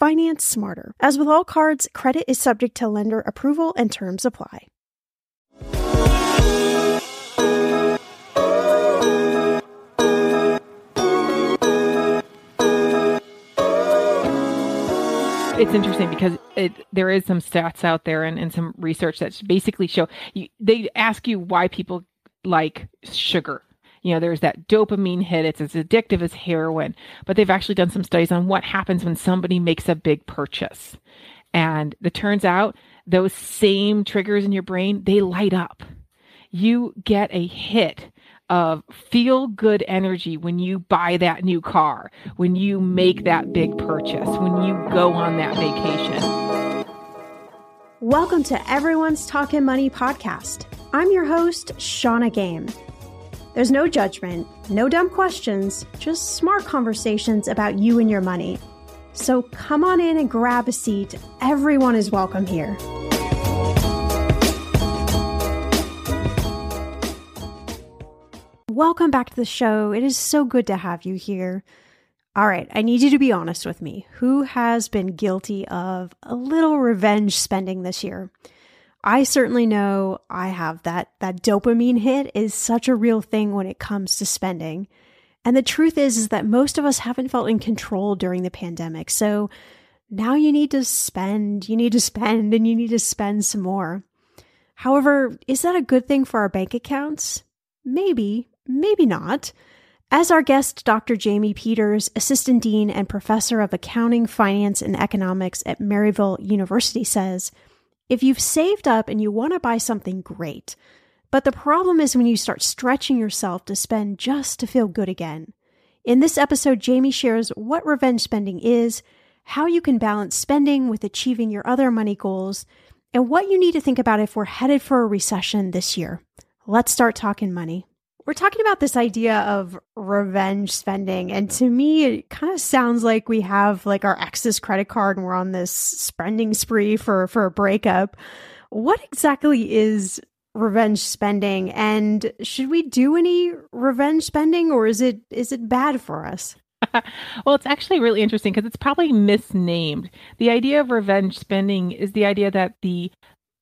Finance smarter. As with all cards, credit is subject to lender approval and terms apply. it's interesting because it, there is some stats out there and, and some research that basically show you, they ask you why people like sugar you know, there's that dopamine hit. It's as addictive as heroin. But they've actually done some studies on what happens when somebody makes a big purchase. And it turns out those same triggers in your brain, they light up. You get a hit of feel good energy when you buy that new car, when you make that big purchase, when you go on that vacation. Welcome to Everyone's Talking Money podcast. I'm your host, Shannah Game. There's no judgment, no dumb questions, just smart conversations about you and your money. So come on in and grab a seat. Everyone is welcome here. Welcome back to the show. It is so good to have you here. All right, I need you to be honest with me. Who has been guilty of a little revenge spending this year? I certainly know I have that that dopamine hit is such a real thing when it comes to spending. And the truth is is that most of us haven't felt in control during the pandemic. So now you need to spend, you need to spend and you need to spend some more. However, is that a good thing for our bank accounts? Maybe, maybe not. As our guest, Dr. Jamie Peters, Assistant Dean and Professor of Accounting, Finance, and Economics at Maryville University, says, if you've saved up and you want to buy something great, but the problem is when you start stretching yourself to spend just to feel good again. In this episode, Jamie shares what revenge spending is, how you can balance spending with achieving your other money goals, and what you need to think about if we're headed for a recession this year. Let's start talking money. We're talking about this idea of revenge spending. And to me, it kind of sounds like we have like our ex's credit card and we're on this spending spree for, for a breakup. What exactly is revenge spending? And should we do any revenge spending or is it, is it bad for us? well, it's actually really interesting because it's probably misnamed. The idea of revenge spending is the idea that the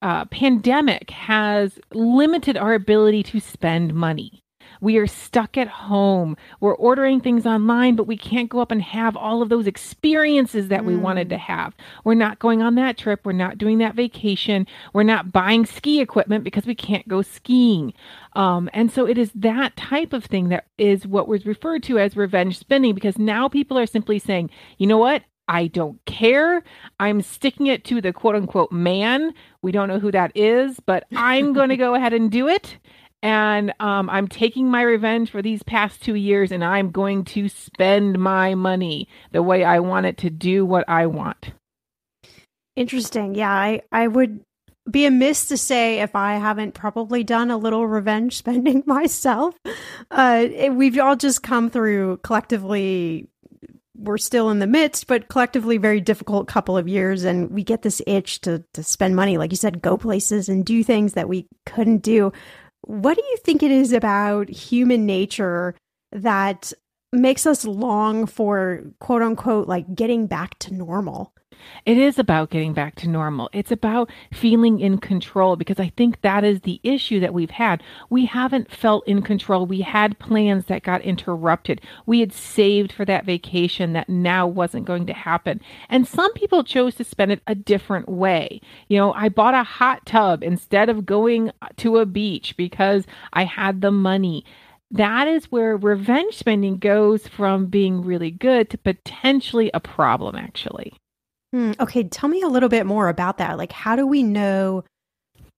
uh, pandemic has limited our ability to spend money. We are stuck at home. We're ordering things online, but we can't go up and have all of those experiences that we wanted to mm. have. We're not going on that trip. We're not doing that vacation. We're not buying ski equipment because we can't go skiing. Um, and so it is that type of thing that is what was referred to as revenge spending because now people are simply saying, you know what? I don't care. I'm sticking it to the quote unquote man. We don't know who that is, but I'm going to go ahead and do it and um, I'm taking my revenge for these past two years, and I'm going to spend my money the way I want it to do what I want. Interesting. Yeah, I, I would be amiss to say if I haven't probably done a little revenge spending myself. Uh, it, we've all just come through collectively. We're still in the midst, but collectively very difficult couple of years, and we get this itch to to spend money, like you said, go places and do things that we couldn't do what do you think it is about human nature that makes us long for quote unquote like getting back to normal? It is about getting back to normal. It's about feeling in control because I think that is the issue that we've had. We haven't felt in control. We had plans that got interrupted. We had saved for that vacation that now wasn't going to happen. And some people chose to spend it a different way. You know, I bought a hot tub instead of going to a beach because I had the money that is where revenge spending goes from being really good to potentially a problem, actually. Hmm, okay, tell me a little bit more about that. Like, how do we know,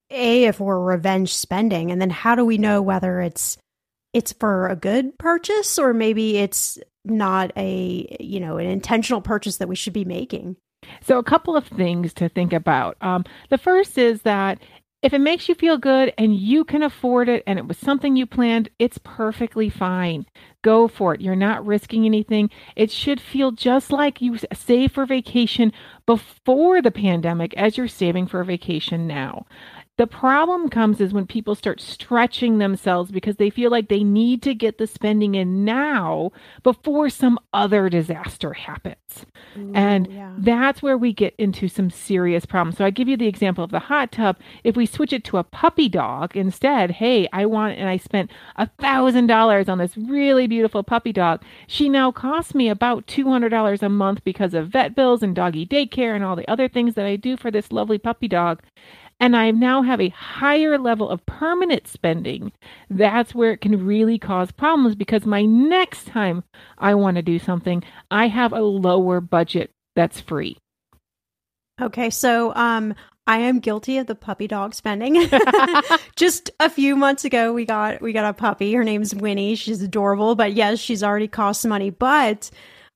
a, if we're revenge spending, and then how do we know whether it's it's for a good purchase or maybe it's not a you know an intentional purchase that we should be making? So, a couple of things to think about. Um, the first is that if it makes you feel good and you can afford it and it was something you planned, it's perfectly fine. Go for it. You're not risking anything. It should feel just like you save for vacation before the pandemic as you're saving for a vacation now. The problem comes is when people start stretching themselves because they feel like they need to get the spending in now before some other disaster happens. Ooh, and yeah. that's where we get into some serious problems. So I give you the example of the hot tub. If we switch it to a puppy dog instead, hey, I want and I spent a thousand dollars on this really beautiful puppy dog. She now costs me about two hundred dollars a month because of vet bills and doggy daycare and all the other things that I do for this lovely puppy dog and I now have a higher level of permanent spending, that's where it can really cause problems because my next time I want to do something, I have a lower budget that's free. Okay, so um I am guilty of the puppy dog spending. Just a few months ago we got we got a puppy. Her name's Winnie. She's adorable, but yes, she's already cost money, but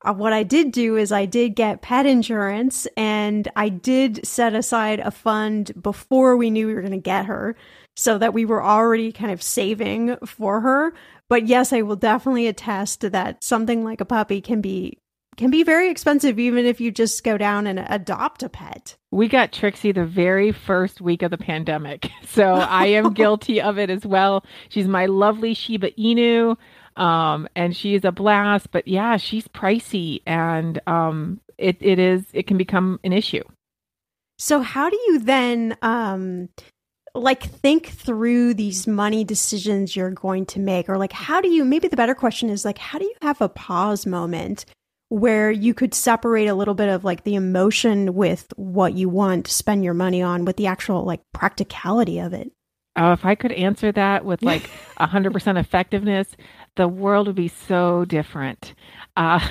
Uh, what I did do is I did get pet insurance and I did set aside a fund before we knew we were going to get her so that we were already kind of saving for her. But yes, I will definitely attest that something like a puppy can be can be very expensive even if you just go down and adopt a pet. We got Trixie the very first week of the pandemic. So I am guilty of it as well. She's my lovely Shiba Inu. Um, and she is a blast, but yeah, she's pricey and um, it, it is, it can become an issue. So how do you then, um, like think through these money decisions you're going to make or like how do you maybe the better question is like how do you have a pause moment where you could separate a little bit of like the emotion with what you want to spend your money on with the actual like practicality of it Oh, if I could answer that with like 100% effectiveness, the world would be so different. Uh,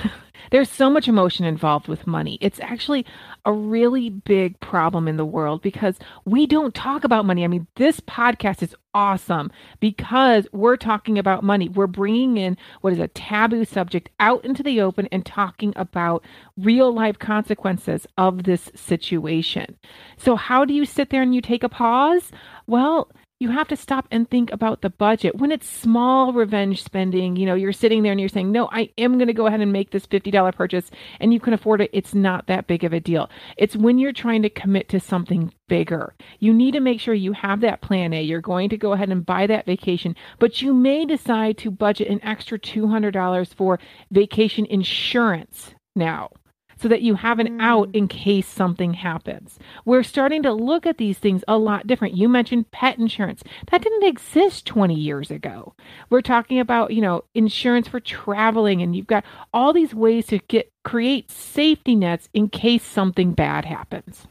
there's so much emotion involved with money. It's actually a really big problem in the world because we don't talk about money. I mean, this podcast is awesome because we're talking about money. We're bringing in what is a taboo subject out into the open and talking about real life consequences of this situation. So, how do you sit there and you take a pause? Well, you have to stop and think about the budget. When it's small revenge spending, you know, you're sitting there and you're saying, no, I am going to go ahead and make this $50 purchase and you can afford it. It's not that big of a deal. It's when you're trying to commit to something bigger. You need to make sure you have that plan A. You're going to go ahead and buy that vacation, but you may decide to budget an extra $200 for vacation insurance now so that you have an mm. out in case something happens. We're starting to look at these things a lot different. You mentioned pet insurance. That didn't exist 20 years ago. We're talking about, you know, insurance for traveling and you've got all these ways to get create safety nets in case something bad happens.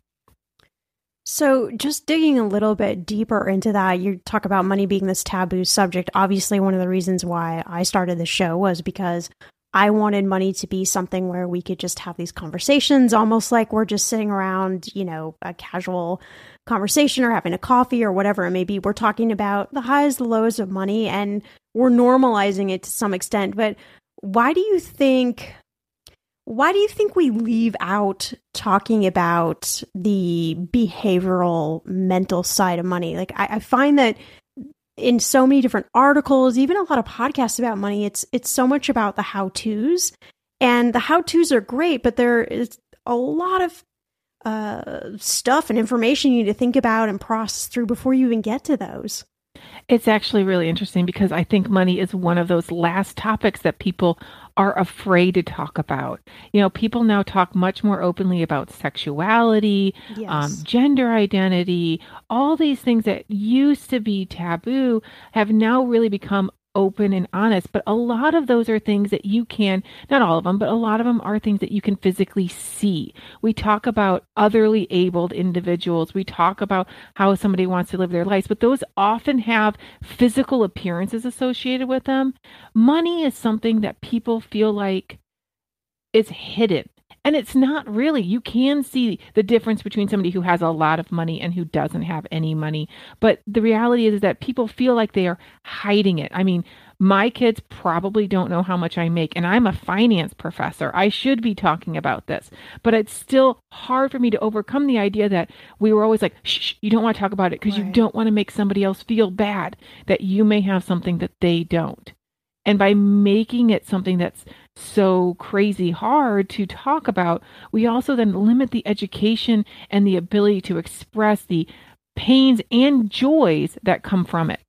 So, just digging a little bit deeper into that, you talk about money being this taboo subject. Obviously, one of the reasons why I started the show was because I wanted money to be something where we could just have these conversations, almost like we're just sitting around, you know, a casual conversation or having a coffee or whatever it may be. We're talking about the highs, the lows of money, and we're normalizing it to some extent. But why do you think? Why do you think we leave out talking about the behavioral mental side of money? Like, I, I find that in so many different articles, even a lot of podcasts about money, it's it's so much about the how tos, and the how tos are great, but there is a lot of uh, stuff and information you need to think about and process through before you even get to those. It's actually really interesting because I think money is one of those last topics that people are afraid to talk about. You know, people now talk much more openly about sexuality, um, yes. um, gender identity, all these things that used to be taboo have now really become open and honest. But a lot of those are things that you can, not all of them, but a lot of them are things that you can physically see. We talk about otherly abled individuals. We talk about how somebody wants to live their lives, but those often have physical appearances associated with them. Money is something that people feel like is hidden. And it's not really. You can see the difference between somebody who has a lot of money and who doesn't have any money. But the reality is, that people feel like they are hiding it. I mean, my kids probably don't know how much I make, and I'm a finance professor. I should be talking about this, but it's still hard for me to overcome the idea that we were always like, shh, you don't want to talk about it because right. you don't want to make somebody else feel bad that you may have something that they don't. And by making it something that's so crazy hard to talk about, we also then limit the education and the ability to express the pains and joys that come from it.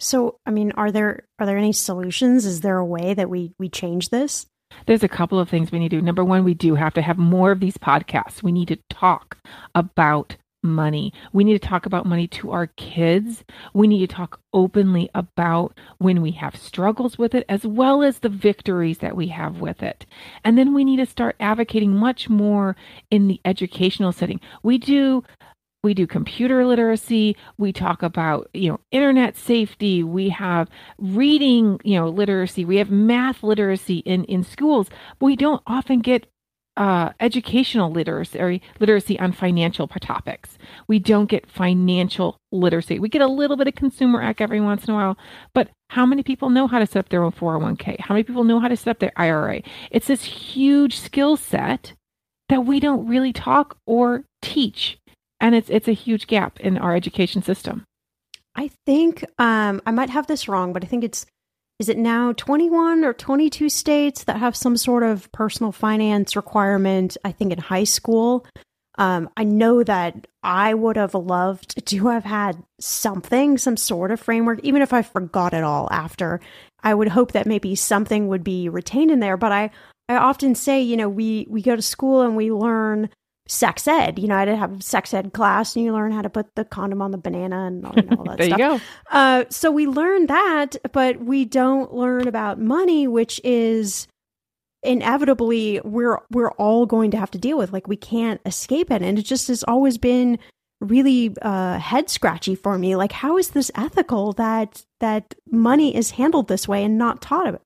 So, I mean, are there are there any solutions? Is there a way that we we change this? There's a couple of things we need to do. Number one, we do have to have more of these podcasts. We need to talk about money. We need to talk about money to our kids. We need to talk openly about when we have struggles with it, as well as the victories that we have with it. And then we need to start advocating much more in the educational setting. We do we do computer literacy we talk about you know internet safety we have reading you know literacy we have math literacy in in schools but we don't often get uh, educational literacy, literacy on financial topics. We don't get financial literacy. We get a little bit of consumer ec every once in a while, but how many people know how to set up their own 401k? How many people know how to set up their IRA? It's this huge skill set that we don't really talk or teach, and it's it's a huge gap in our education system. I think um, I might have this wrong, but I think it's is it now 21 or 22 states that have some sort of personal finance requirement, I think in high school? Um, I know that I would have loved to have had something, some sort of framework, even if I forgot it all after. I would hope that maybe something would be retained in there. But I, I often say, you know, we, we go to school and we learn sex ed. You know, I did have sex ed class, and you learn how to put the condom on the banana and all, you know, all that there stuff. you go. Uh, so we learned that, but we don't learn about money, which is inevitably we're we're all going to have to deal with. Like we can't escape it, and it just has always been really uh, head scratchy for me. Like, how is this ethical that that money is handled this way and not taught?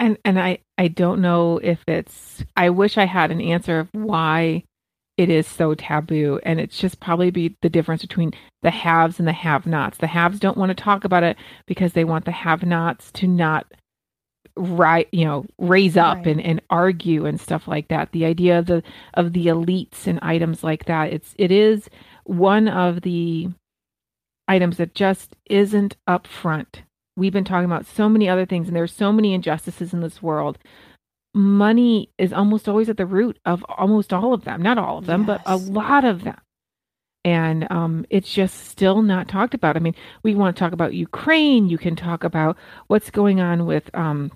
And and I I don't know if it's I wish I had an answer of why it is so taboo and it's just probably be the difference between the haves and the have-nots. The haves don't want to talk about it because they want the have-nots to not right you know raise up right. and, and argue and stuff like that the idea of the of the elites and items like that it's it is one of the items that just isn't up front we've been talking about so many other things and there's so many injustices in this world money is almost always at the root of almost all of them not all of them yes. but a lot of them and um, it's just still not talked about i mean we want to talk about ukraine you can talk about what's going on with um,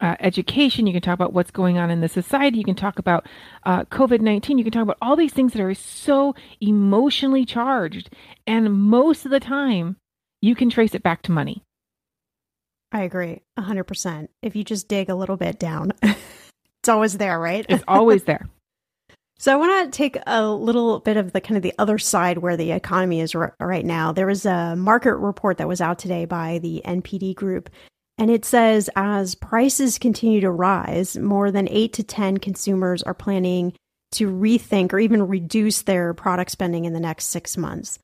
uh, education. You can talk about what's going on in the society. You can talk about uh, COVID 19. You can talk about all these things that are so emotionally charged. And most of the time, you can trace it back to money. I agree 100%. If you just dig a little bit down, it's always there, right? It's always there. So I want to take a little bit of the kind of the other side where the economy is r- right now. There was a market report that was out today by the NPD group and it says as prices continue to rise, more than 8 to 10 consumers are planning to rethink or even reduce their product spending in the next 6 months.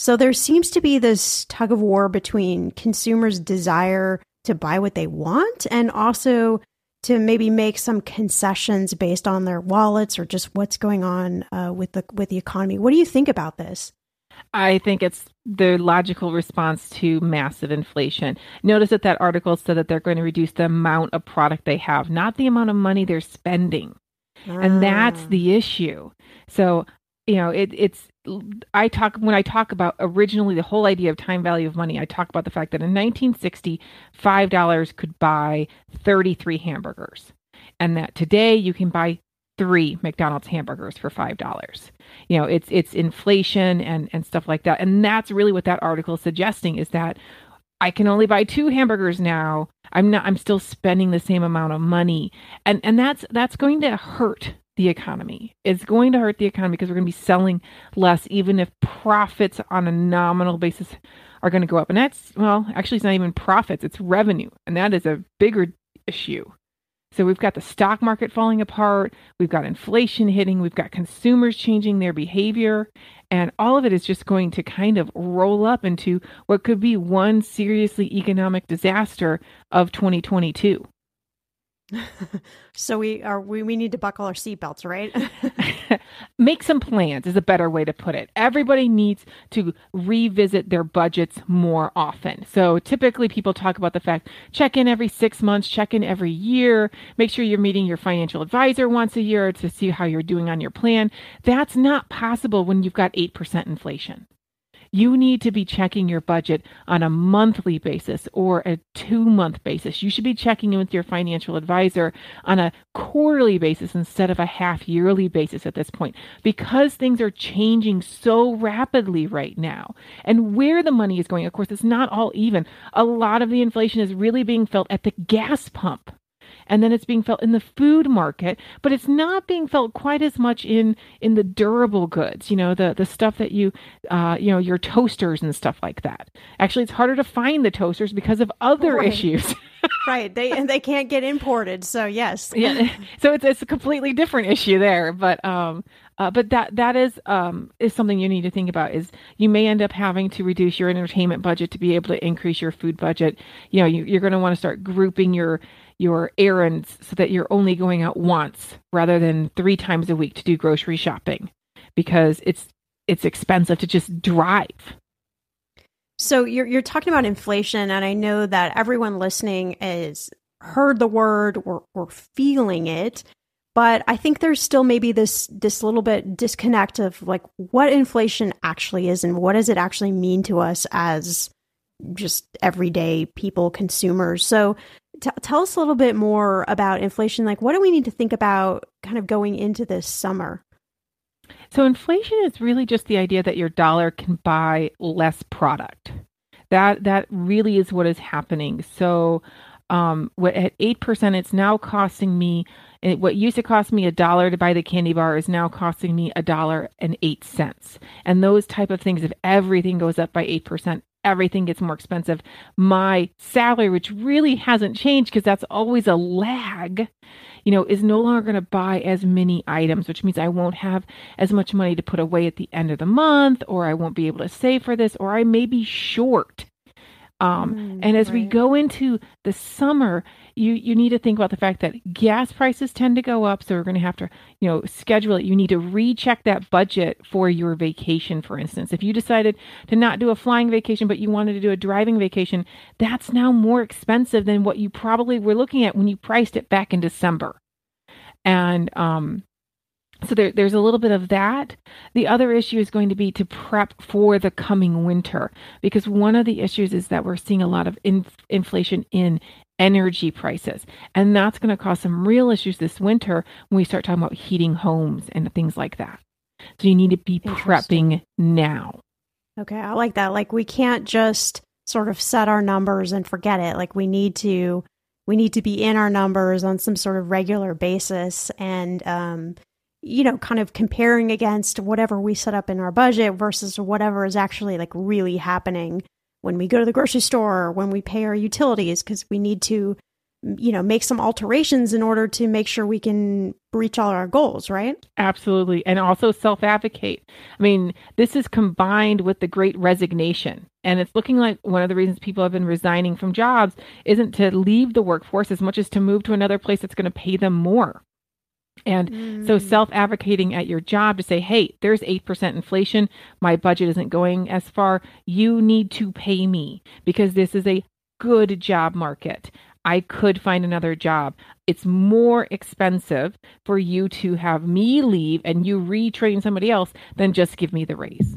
So there seems to be this tug of war between consumers' desire to buy what they want and also to maybe make some concessions based on their wallets or just what's going on uh, with the with the economy. What do you think about this? I think it's the logical response to massive inflation. Notice that that article said that they're going to reduce the amount of product they have, not the amount of money they're spending. Ah. And that's ah. the issue. So, you know, it, it's I talk when I talk about originally the whole idea of time value of money, I talk about the fact that in 1960, five dollars could buy 33 hamburgers, and that today you can buy three McDonald's hamburgers for five dollars. You know, it's it's inflation and and stuff like that, and that's really what that article is suggesting is that I can only buy two hamburgers now. I'm not. I'm still spending the same amount of money, and and that's that's going to hurt the economy. It's going to hurt the economy because we're going to be selling less, even if profits on a nominal basis are going to go up. And that's well, actually, it's not even profits; it's revenue, and that is a bigger issue. So we've got the stock market falling apart, we've got inflation hitting, we've got consumers changing their behavior, and all of it is just going to kind of roll up into what could be one seriously economic disaster of 2022. So we are we, we need to buckle our seatbelts, right? Make some plans is a better way to put it. Everybody needs to revisit their budgets more often. So typically people talk about the fact check in every 6 months, check in every year, make sure you're meeting your financial advisor once a year to see how you're doing on your plan. That's not possible when you've got 8% inflation you need to be checking your budget on a monthly basis or a two month basis. You should be checking in with your financial advisor on a quarterly basis instead of a half yearly basis at this point because things are changing so rapidly right now. And where the money is going, of course, it's not all even. A lot of the inflation is really being felt at the gas pump and then it's being felt in the food market, but it's not being felt quite as much in in the durable goods. You know, the the stuff that you, uh, you know, your toasters and stuff like that. Actually, it's harder to find the toasters because of other right. issues. right. They and they can't get imported. So yes. yeah. So it's it's a completely different issue there. But um, uh, but that that is um, is something you need to think about. Is you may end up having to reduce your entertainment budget to be able to increase your food budget. You know, you, you're going to want to start grouping your your errands so that you're only going out once rather than three times a week to do grocery shopping because it's it's expensive to just drive. So you're you're talking about inflation and I know that everyone listening is heard the word or or feeling it but I think there's still maybe this this little bit disconnect of like what inflation actually is and what does it actually mean to us as just everyday people consumers. So T- tell us a little bit more about inflation. Like, what do we need to think about kind of going into this summer? So, inflation is really just the idea that your dollar can buy less product. That that really is what is happening. So, um, at eight percent, it's now costing me. What used to cost me a dollar to buy the candy bar is now costing me a dollar and eight cents. And those type of things, if everything goes up by eight percent, everything gets more expensive. My salary, which really hasn't changed because that's always a lag, you know, is no longer going to buy as many items, which means I won't have as much money to put away at the end of the month, or I won't be able to save for this, or I may be short. Um, mm, and as right. we go into the summer, you you need to think about the fact that gas prices tend to go up so we're going to have to you know schedule it. You need to recheck that budget for your vacation for instance. If you decided to not do a flying vacation but you wanted to do a driving vacation that's now more expensive than what you probably were looking at when you priced it back in december. And um so there, there's a little bit of that. The other issue is going to be to prep for the coming winter because one of the issues is that we're seeing a lot of in, inflation in energy prices. And that's going to cause some real issues this winter when we start talking about heating homes and things like that. So you need to be prepping now. Okay, I like that. Like we can't just sort of set our numbers and forget it. Like we need to we need to be in our numbers on some sort of regular basis and um you know, kind of comparing against whatever we set up in our budget versus whatever is actually like really happening when we go to the grocery store or when we pay our utilities because we need to you know make some alterations in order to make sure we can reach all our goals right? Absolutely. And also self advocate i mean this is combined with the great resignation. And it's looking like one of the reasons people have been resigning from jobs isn't to leave the workforce as much as to move to another place that's going to pay them more and mm. so self advocating at your job to say, hey, there's 8% inflation. My budget isn't going as far. You need to pay me because this is a good job market. I could find another job. It's more expensive for you to have me leave and you retrain somebody else than just give me the raise.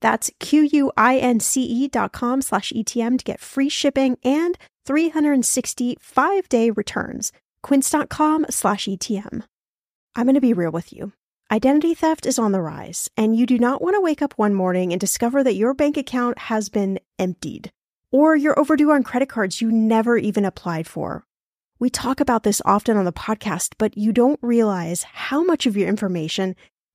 That's Q-U-I-N-C-E dot com slash ETM to get free shipping and 365 day returns. Quince.com slash ETM. I'm going to be real with you. Identity theft is on the rise, and you do not want to wake up one morning and discover that your bank account has been emptied, or you're overdue on credit cards you never even applied for. We talk about this often on the podcast, but you don't realize how much of your information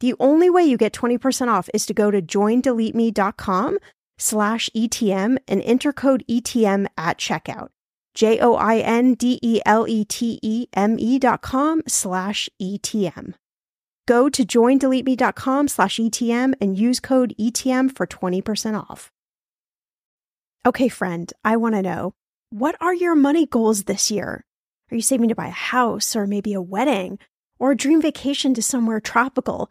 The only way you get 20% off is to go to joindeleteme.com slash ETM and enter code ETM at checkout. J O I N D E L E T E M E dot com slash ETM. Go to joindeleteme.com slash ETM and use code ETM for 20% off. Okay, friend, I want to know what are your money goals this year? Are you saving to buy a house or maybe a wedding? or a dream vacation to somewhere tropical.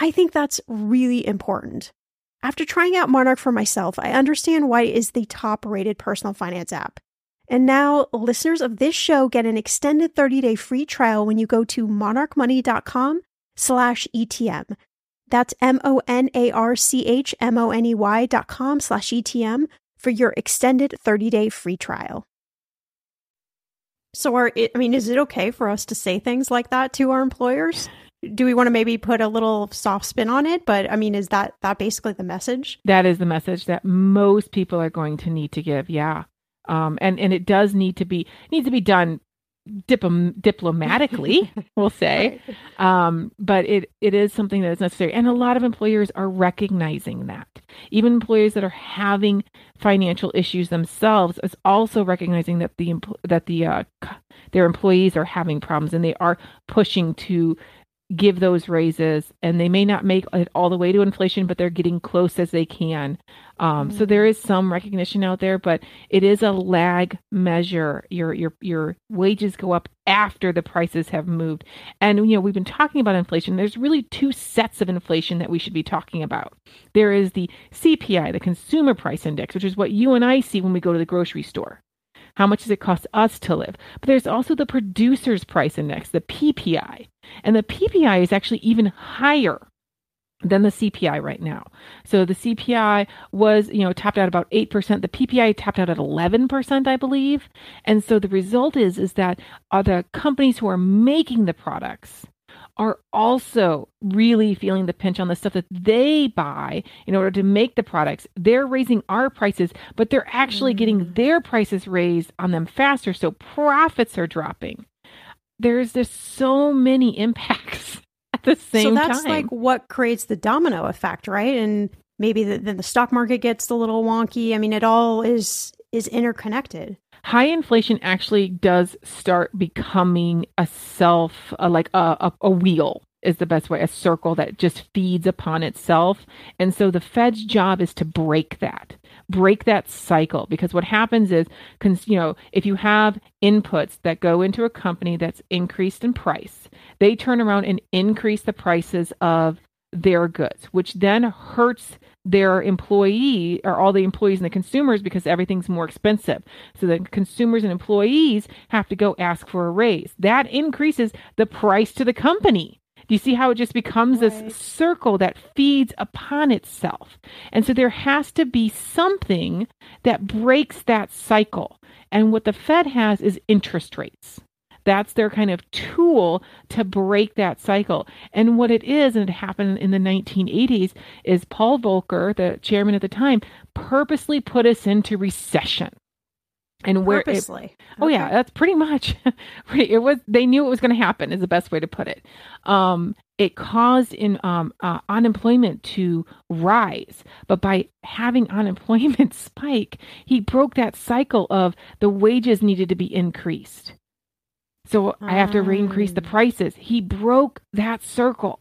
I think that's really important. After trying out Monarch for myself, I understand why it is the top rated personal finance app. And now listeners of this show get an extended 30-day free trial when you go to monarchmoney.com slash ETM. That's M-O-N-A-R-C-H-M-O-N-E-Y dot com slash ETM for your extended 30-day free trial. So are it, I mean, is it okay for us to say things like that to our employers? Do we want to maybe put a little soft spin on it? But I mean, is that that basically the message? That is the message that most people are going to need to give. Yeah. Um, and and it does need to be needs to be done dip- diplomatically, we'll say, right. um, but it it is something that is necessary, and a lot of employers are recognizing that. Even employers that are having financial issues themselves is also recognizing that the that the uh, their employees are having problems, and they are pushing to give those raises and they may not make it all the way to inflation but they're getting close as they can. Um, mm-hmm. so there is some recognition out there but it is a lag measure. Your your your wages go up after the prices have moved. And you know we've been talking about inflation. There's really two sets of inflation that we should be talking about. There is the cpi the consumer price index which is what you and i see when we go to the grocery store how much does it cost us to live? But there's also the producer's price index, the PPI. And the PPI is actually even higher than the CPI right now. So the CPI was, you know, tapped out about 8%. The PPI tapped out at 11%, I believe. And so the result is is that are the companies who are making the products are also really feeling the pinch on the stuff that they buy in order to make the products. They're raising our prices, but they're actually mm. getting their prices raised on them faster. So profits are dropping. There's just so many impacts at the same time. So that's time. like what creates the domino effect, right? And maybe the, then the stock market gets a little wonky. I mean, it all is is interconnected high inflation actually does start becoming a self, like a, a, a wheel is the best way, a circle that just feeds upon itself. And so the Fed's job is to break that, break that cycle. Because what happens is, you know, if you have inputs that go into a company that's increased in price, they turn around and increase the prices of their goods, which then hurts their employee or all the employees and the consumers because everything's more expensive. So the consumers and employees have to go ask for a raise. That increases the price to the company. Do you see how it just becomes right. this circle that feeds upon itself? And so there has to be something that breaks that cycle. And what the Fed has is interest rates. That's their kind of tool to break that cycle. And what it is, and it happened in the 1980s, is Paul Volcker, the chairman at the time, purposely put us into recession. And where purposely. It, oh okay. yeah, that's pretty much it was. They knew it was going to happen. Is the best way to put it. Um, it caused in um, uh, unemployment to rise, but by having unemployment spike, he broke that cycle of the wages needed to be increased. So I have to re-increase the ah. prices. He broke that circle.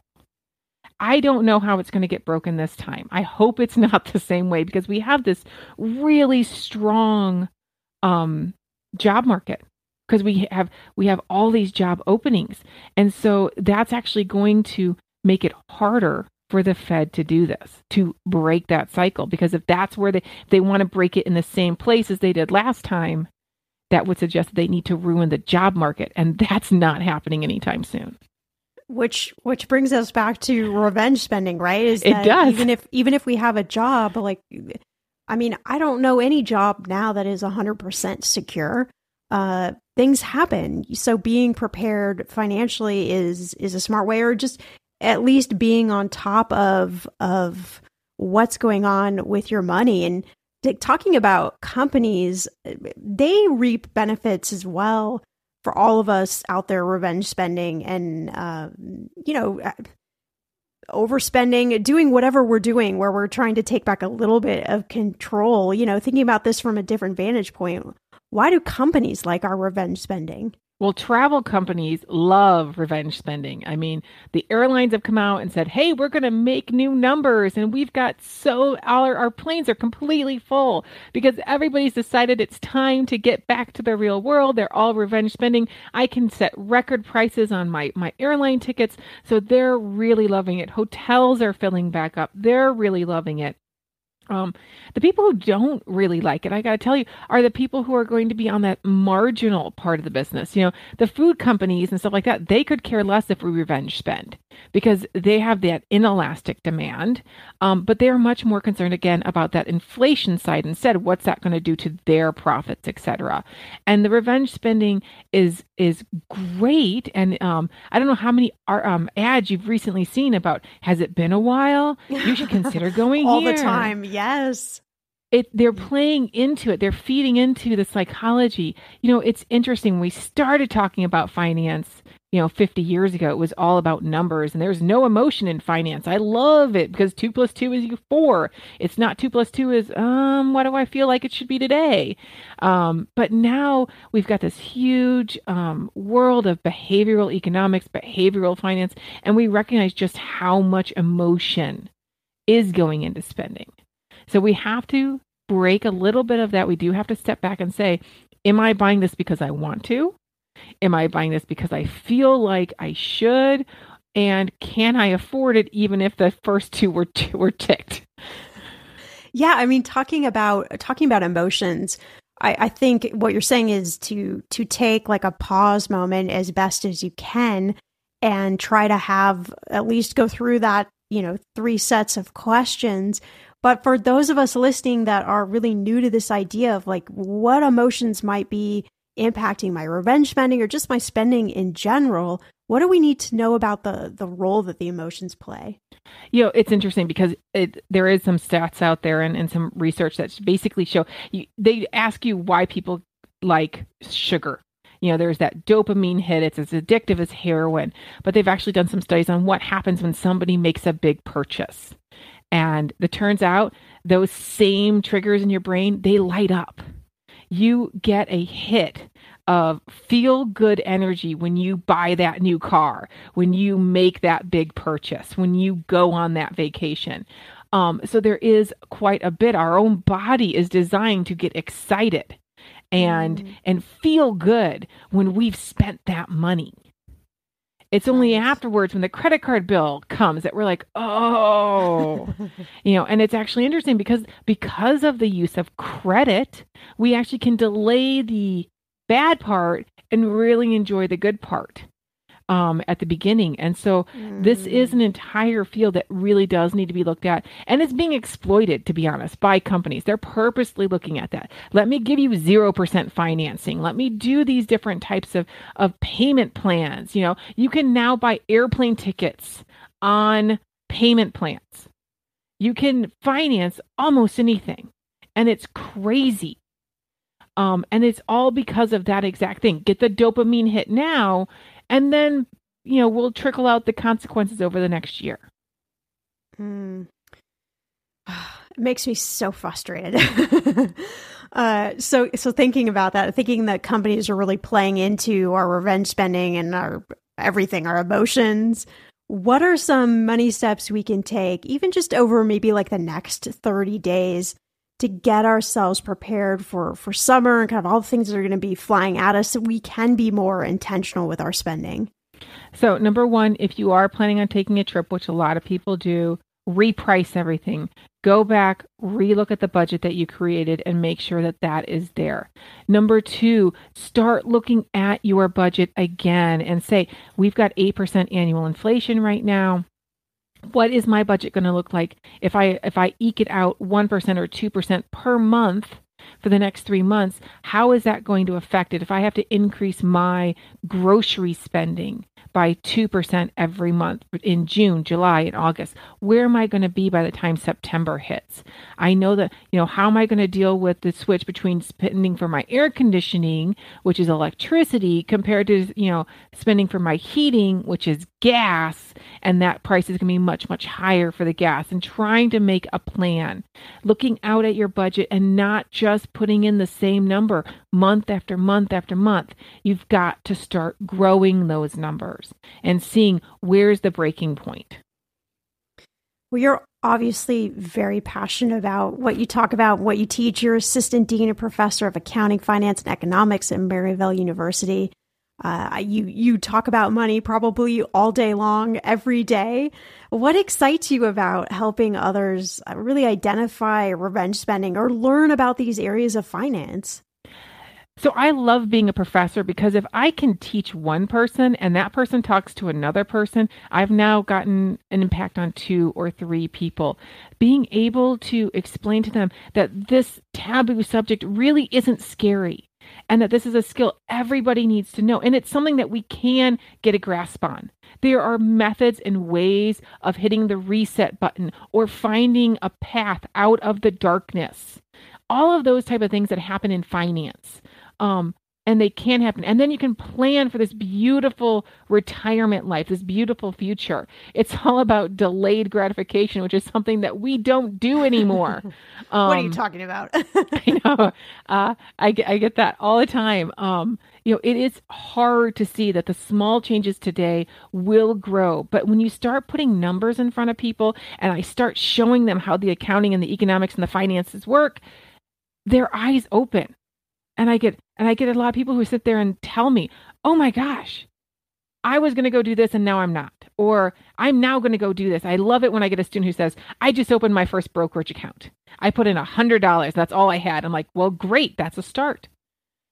I don't know how it's going to get broken this time. I hope it's not the same way because we have this really strong um, job market because we have we have all these job openings and so that's actually going to make it harder for the fed to do this to break that cycle because if that's where they they want to break it in the same place as they did last time that would suggest that they need to ruin the job market and that's not happening anytime soon. Which which brings us back to revenge spending right? Is it does. even if even if we have a job like i mean i don't know any job now that is 100% secure. Uh, things happen. So being prepared financially is is a smart way, or just at least being on top of of what's going on with your money. And talking about companies they reap benefits as well for all of us out there revenge spending and uh, you know uh, overspending doing whatever we're doing where we're trying to take back a little bit of control you know thinking about this from a different vantage point why do companies like our revenge spending? Well, travel companies love revenge spending. I mean, the airlines have come out and said, hey, we're going to make new numbers. And we've got so, our, our planes are completely full because everybody's decided it's time to get back to the real world. They're all revenge spending. I can set record prices on my, my airline tickets. So they're really loving it. Hotels are filling back up. They're really loving it. Um, the people who don't really like it, I got to tell you, are the people who are going to be on that marginal part of the business. You know, the food companies and stuff like that, they could care less if we revenge spend because they have that inelastic demand. Um, but they're much more concerned again about that inflation side instead. What's that going to do to their profits, etc. And the revenge spending is is great. And um, I don't know how many um, ads you've recently seen about. Has it been a while? You should consider going all here. the time. Yes it they're playing into it they're feeding into the psychology you know it's interesting we started talking about finance you know 50 years ago it was all about numbers and there's no emotion in finance i love it because 2 plus 2 is 4 it's not 2 plus 2 is um what do i feel like it should be today um but now we've got this huge um world of behavioral economics behavioral finance and we recognize just how much emotion is going into spending so we have to break a little bit of that. We do have to step back and say, Am I buying this because I want to? Am I buying this because I feel like I should? And can I afford it even if the first two were t- were ticked? Yeah, I mean, talking about talking about emotions, I, I think what you're saying is to to take like a pause moment as best as you can and try to have at least go through that you know three sets of questions but for those of us listening that are really new to this idea of like what emotions might be impacting my revenge spending or just my spending in general, what do we need to know about the the role that the emotions play? You know, it's interesting because it, there is some stats out there and, and some research that basically show you, they ask you why people like sugar you know there's that dopamine hit it's as addictive as heroin but they've actually done some studies on what happens when somebody makes a big purchase and it turns out those same triggers in your brain, they light up. You get a hit of feel good energy when you buy that new car, when you make that big purchase, when you go on that vacation. Um, so there is quite a bit. Our own body is designed to get excited and mm. and feel good when we've spent that money. It's only afterwards when the credit card bill comes that we're like, oh, you know, and it's actually interesting because because of the use of credit, we actually can delay the bad part and really enjoy the good part um, at the beginning. And so mm. this is an entire field that really does need to be looked at. And it's being exploited, to be honest, by companies. They're purposely looking at that. Let me give you 0% financing. Let me do these different types of, of payment plans. You know, you can now buy airplane tickets on payment plans. You can finance almost anything. And it's crazy. Um, and it's all because of that exact thing. Get the dopamine hit now and then you know we'll trickle out the consequences over the next year. Mm. It makes me so frustrated. uh, so, so thinking about that, thinking that companies are really playing into our revenge spending and our everything, our emotions. What are some money steps we can take, even just over maybe like the next 30 days to get ourselves prepared for for summer and kind of all the things that are going to be flying at us so we can be more intentional with our spending? So, number one, if you are planning on taking a trip, which a lot of people do, reprice everything. Go back, relook at the budget that you created, and make sure that that is there. Number two, start looking at your budget again and say, we've got 8% annual inflation right now what is my budget going to look like if I if I eke it out 1% or 2% per month for the next 3 months? How is that going to affect it? If I have to increase my grocery spending by 2% every month in June, July, and August. Where am I going to be by the time September hits? I know that, you know, how am I going to deal with the switch between spending for my air conditioning, which is electricity, compared to, you know, spending for my heating, which is gas, and that price is going to be much, much higher for the gas, and trying to make a plan, looking out at your budget and not just putting in the same number month after month after month. You've got to start growing those numbers and seeing where's the breaking point. Well, you're obviously very passionate about what you talk about, what you teach. You're assistant dean and professor of accounting, finance, and economics at Maryville University. Uh, you you talk about money probably all day long, every day. What excites you about helping others really identify revenge spending or learn about these areas of finance? So I love being a professor because if I can teach one person and that person talks to another person, I've now gotten an impact on two or three people. Being able to explain to them that this taboo subject really isn't scary and that this is a skill everybody needs to know and it's something that we can get a grasp on. There are methods and ways of hitting the reset button or finding a path out of the darkness. All of those type of things that happen in finance um, and they can happen. And then you can plan for this beautiful retirement life, this beautiful future. It's all about delayed gratification, which is something that we don't do anymore. Um, what are you um, talking about? I know. Uh, I, get, I get that all the time. Um, you know, it is hard to see that the small changes today will grow. But when you start putting numbers in front of people and I start showing them how the accounting and the economics and the finances work, their eyes open and I get and I get a lot of people who sit there and tell me, "Oh my gosh, I was going to go do this and now I'm not." Or I'm now going to go do this. I love it when I get a student who says, "I just opened my first brokerage account. I put in a $100. That's all I had." I'm like, "Well, great. That's a start.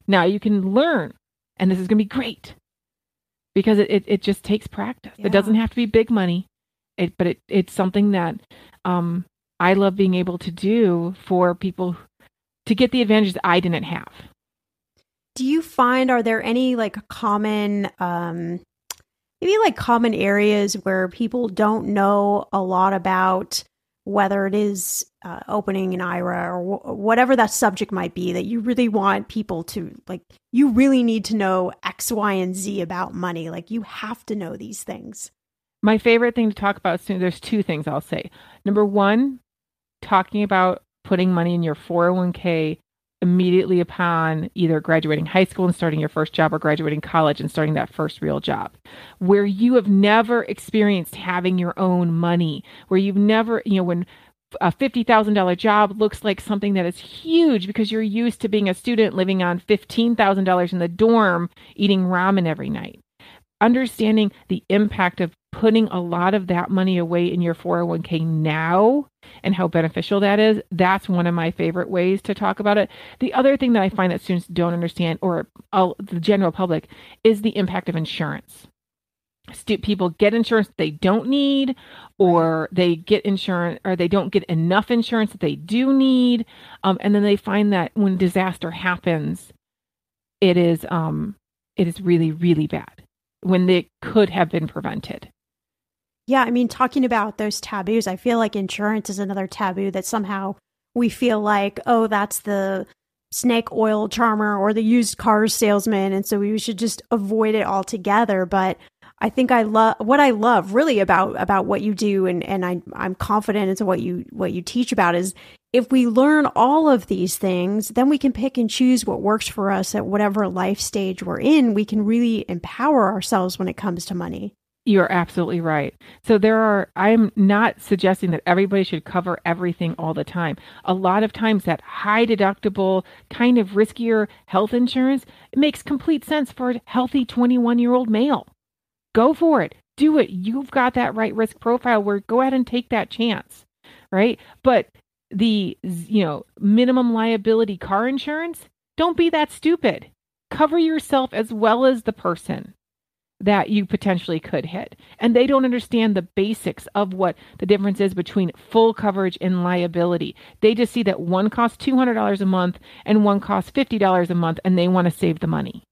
Now you can learn and this is going to be great." Because it, it, it just takes practice. Yeah. It doesn't have to be big money. It, but it, it's something that um, I love being able to do for people to get the advantages I didn't have do you find are there any like common um maybe like common areas where people don't know a lot about whether it is uh, opening an IRA or w- whatever that subject might be that you really want people to like you really need to know X, Y, and Z about money. Like you have to know these things. My favorite thing to talk about soon, there's two things I'll say. Number one, talking about putting money in your 401k immediately upon either graduating high school and starting your first job or graduating college and starting that first real job. Where you have never experienced having your own money where you've never you know when a $50,000 job looks like something that is huge because you're used to being a student living on $15,000 in the dorm eating ramen every night. Understanding the impact of putting a lot of that money away in your 401k now and how beneficial that is, that's one of my favorite ways to talk about it. The other thing that I find that students don't understand, or uh, the general public, is the impact of insurance. Stu- people get insurance they don't need, or they get insurance, or they don't get enough insurance that they do need, um, and then they find that when disaster happens, it is um, it is really really bad when it could have been prevented. Yeah, I mean, talking about those taboos, I feel like insurance is another taboo that somehow we feel like, oh, that's the snake oil charmer or the used cars salesman. And so we should just avoid it altogether. But I think I love what I love really about about what you do and, and I I'm confident into what you what you teach about is if we learn all of these things, then we can pick and choose what works for us at whatever life stage we're in. We can really empower ourselves when it comes to money. You're absolutely right. So there are, I'm not suggesting that everybody should cover everything all the time. A lot of times that high deductible, kind of riskier health insurance, it makes complete sense for a healthy 21 year old male. Go for it. Do it. You've got that right risk profile where go ahead and take that chance. Right. But the, you know, minimum liability car insurance, don't be that stupid. Cover yourself as well as the person that you potentially could hit. And they don't understand the basics of what the difference is between full coverage and liability. They just see that one costs $200 a month and one costs $50 a month, and they want to save the money.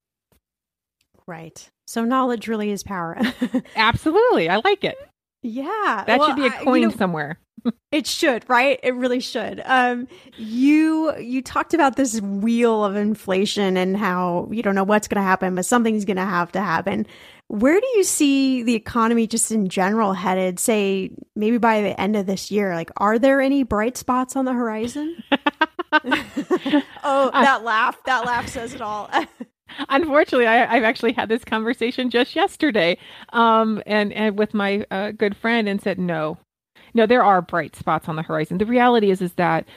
Right. So knowledge really is power. Absolutely. I like it. Yeah. That well, should be a coin I, you know, somewhere. it should, right? It really should. Um, you you talked about this wheel of inflation and how you don't know what's going to happen, but something's going to have to happen. Where do you see the economy just in general headed, say, maybe by the end of this year? Like, are there any bright spots on the horizon? oh, that laugh. That laugh says it all. Unfortunately, I, have actually had this conversation just yesterday, um, and and with my uh, good friend, and said no, no, there are bright spots on the horizon. The reality is, is that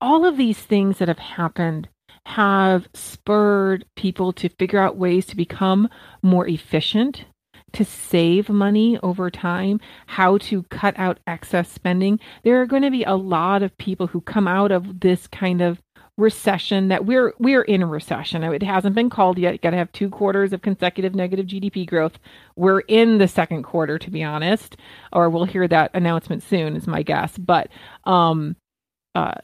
all of these things that have happened have spurred people to figure out ways to become more efficient, to save money over time, how to cut out excess spending. There are going to be a lot of people who come out of this kind of recession that we're we're in a recession. It hasn't been called yet. You got to have two quarters of consecutive negative GDP growth. We're in the second quarter, to be honest, or we'll hear that announcement soon, is my guess. But um, uh,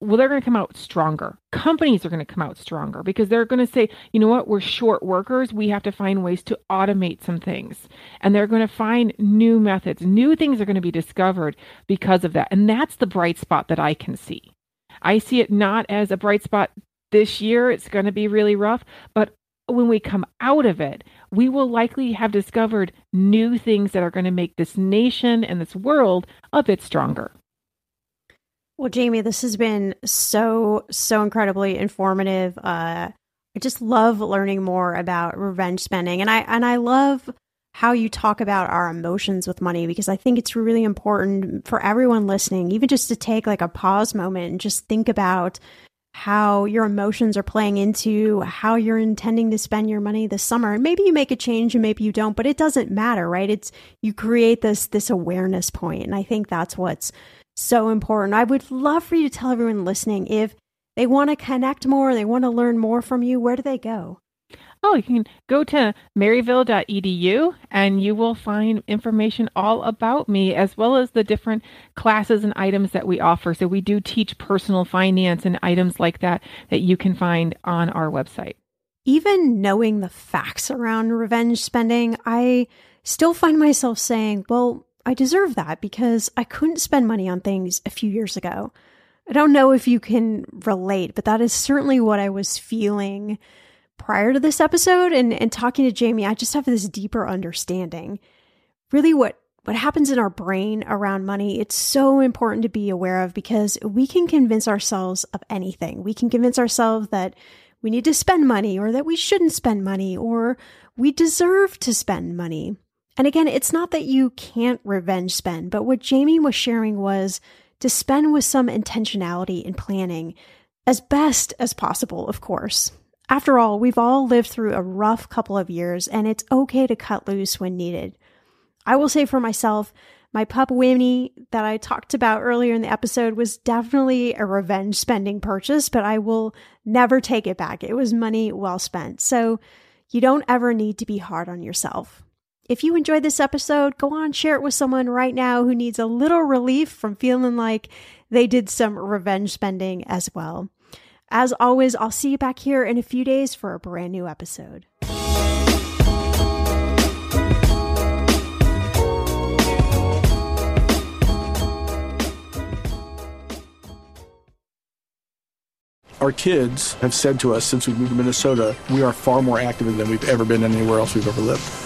well, they're going to come out stronger. Companies are going to come out stronger because they're going to say, you know what, we're short workers. We have to find ways to automate some things. And they're going to find new methods. New things are going to be discovered because of that. And that's the bright spot that I can see. I see it not as a bright spot this year. It's going to be really rough. But when we come out of it, we will likely have discovered new things that are going to make this nation and this world a bit stronger. Well, Jamie, this has been so, so incredibly informative. Uh, I just love learning more about revenge spending. And I, and I love how you talk about our emotions with money because I think it's really important for everyone listening, even just to take like a pause moment and just think about how your emotions are playing into how you're intending to spend your money this summer. And maybe you make a change and maybe you don't, but it doesn't matter, right? It's you create this this awareness point. And I think that's what's so important. I would love for you to tell everyone listening if they want to connect more, they want to learn more from you, where do they go? Oh, you can go to maryville.edu and you will find information all about me as well as the different classes and items that we offer. So we do teach personal finance and items like that that you can find on our website. Even knowing the facts around revenge spending, I still find myself saying, well, I deserve that because I couldn't spend money on things a few years ago. I don't know if you can relate, but that is certainly what I was feeling prior to this episode and, and talking to Jamie. I just have this deeper understanding. Really what what happens in our brain around money, it's so important to be aware of because we can convince ourselves of anything. We can convince ourselves that we need to spend money or that we shouldn't spend money or we deserve to spend money. And again, it's not that you can't revenge spend, but what Jamie was sharing was to spend with some intentionality and planning as best as possible, of course. After all, we've all lived through a rough couple of years and it's okay to cut loose when needed. I will say for myself, my pup Winnie that I talked about earlier in the episode was definitely a revenge spending purchase, but I will never take it back. It was money well spent. So you don't ever need to be hard on yourself. If you enjoyed this episode, go on, share it with someone right now who needs a little relief from feeling like they did some revenge spending as well. As always, I'll see you back here in a few days for a brand new episode. Our kids have said to us since we moved to Minnesota, we are far more active than we've ever been anywhere else we've ever lived.